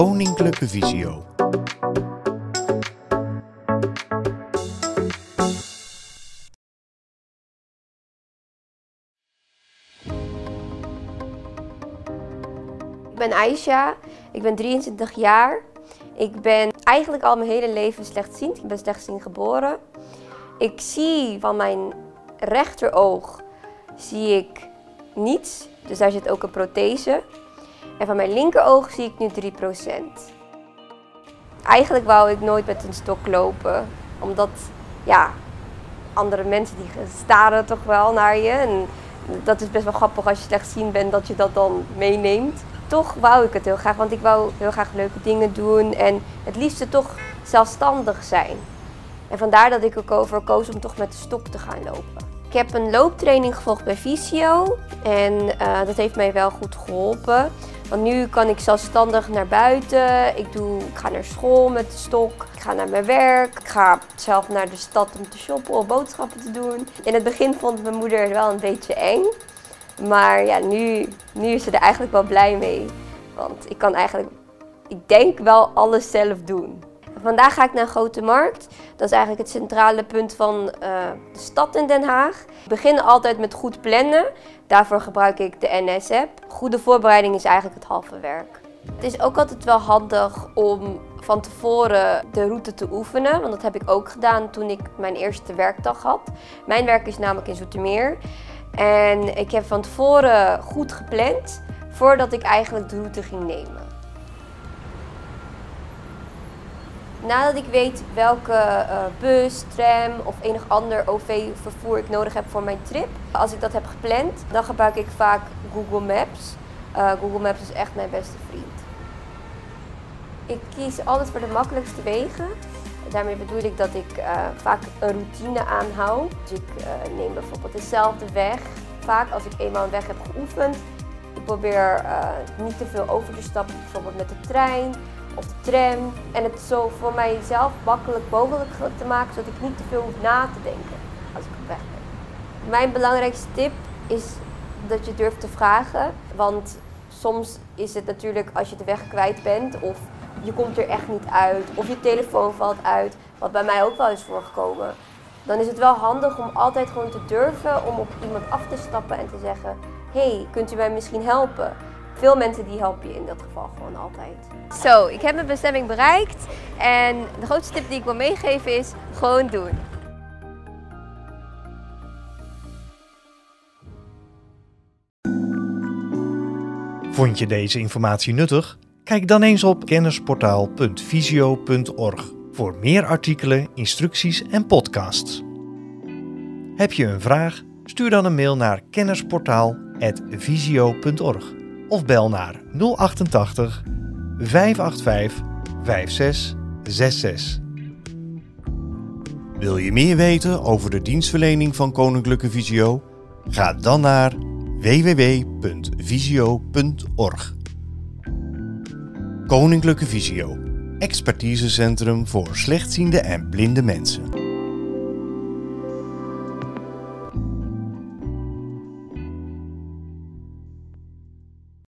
Koninklijke Visio. Ik ben Aisha, ik ben 23 jaar. Ik ben eigenlijk al mijn hele leven slechtziend. Ik ben slechtziend geboren. Ik zie van mijn rechteroog zie ik niets, dus daar zit ook een prothese. En van mijn linkeroog zie ik nu 3%. Eigenlijk wou ik nooit met een stok lopen, omdat ja, andere mensen die staren toch wel naar je. En dat is best wel grappig als je slechtziend bent dat je dat dan meeneemt. Toch wou ik het heel graag, want ik wou heel graag leuke dingen doen en het liefste toch zelfstandig zijn. En vandaar dat ik over koos om toch met de stok te gaan lopen. Ik heb een looptraining gevolgd bij Visio en uh, dat heeft mij wel goed geholpen. Want nu kan ik zelfstandig naar buiten. Ik, doe, ik ga naar school met de stok. Ik ga naar mijn werk. Ik ga zelf naar de stad om te shoppen of boodschappen te doen. In het begin vond mijn moeder het wel een beetje eng. Maar ja, nu, nu is ze er eigenlijk wel blij mee. Want ik kan eigenlijk, ik denk wel alles zelf doen. Vandaag ga ik naar Grote Markt. Dat is eigenlijk het centrale punt van uh, de stad in Den Haag. Ik begin altijd met goed plannen. Daarvoor gebruik ik de NS-app. Goede voorbereiding is eigenlijk het halve werk. Het is ook altijd wel handig om van tevoren de route te oefenen. Want dat heb ik ook gedaan toen ik mijn eerste werkdag had. Mijn werk is namelijk in Zoetermeer. En ik heb van tevoren goed gepland voordat ik eigenlijk de route ging nemen. Nadat ik weet welke uh, bus, tram of enig ander OV-vervoer ik nodig heb voor mijn trip, als ik dat heb gepland, dan gebruik ik vaak Google Maps. Uh, Google Maps is echt mijn beste vriend. Ik kies altijd voor de makkelijkste wegen. Daarmee bedoel ik dat ik uh, vaak een routine aanhoud. Dus ik neem bijvoorbeeld dezelfde weg. Vaak als ik eenmaal een weg heb geoefend, ik probeer niet te veel over te stappen, bijvoorbeeld met de trein of de tram. En het zo voor mijzelf makkelijk mogelijk te maken, zodat ik niet te veel hoef na te denken als ik op weg ben. Mijn belangrijkste tip is dat je durft te vragen. Want soms is het natuurlijk als je de weg kwijt bent of je komt er echt niet uit of je telefoon valt uit, wat bij mij ook wel is voorgekomen. Dan is het wel handig om altijd gewoon te durven om op iemand af te stappen en te zeggen: hey, kunt u mij misschien helpen? Veel mensen die helpen je in dat geval gewoon altijd. Zo, ik heb mijn bestemming bereikt. En de grootste tip die ik wil meegeven is gewoon doen. Vond je deze informatie nuttig? Kijk dan eens op kennisportaal.visio.org voor meer artikelen, instructies en podcasts. Heb je een vraag? Stuur dan een mail naar kennisportaal.visio.org of bel naar 088 585 5666. Wil je meer weten over de dienstverlening van Koninklijke Visio? Ga dan naar www.visio.org. Koninklijke Visio, expertisecentrum voor slechtziende en blinde mensen.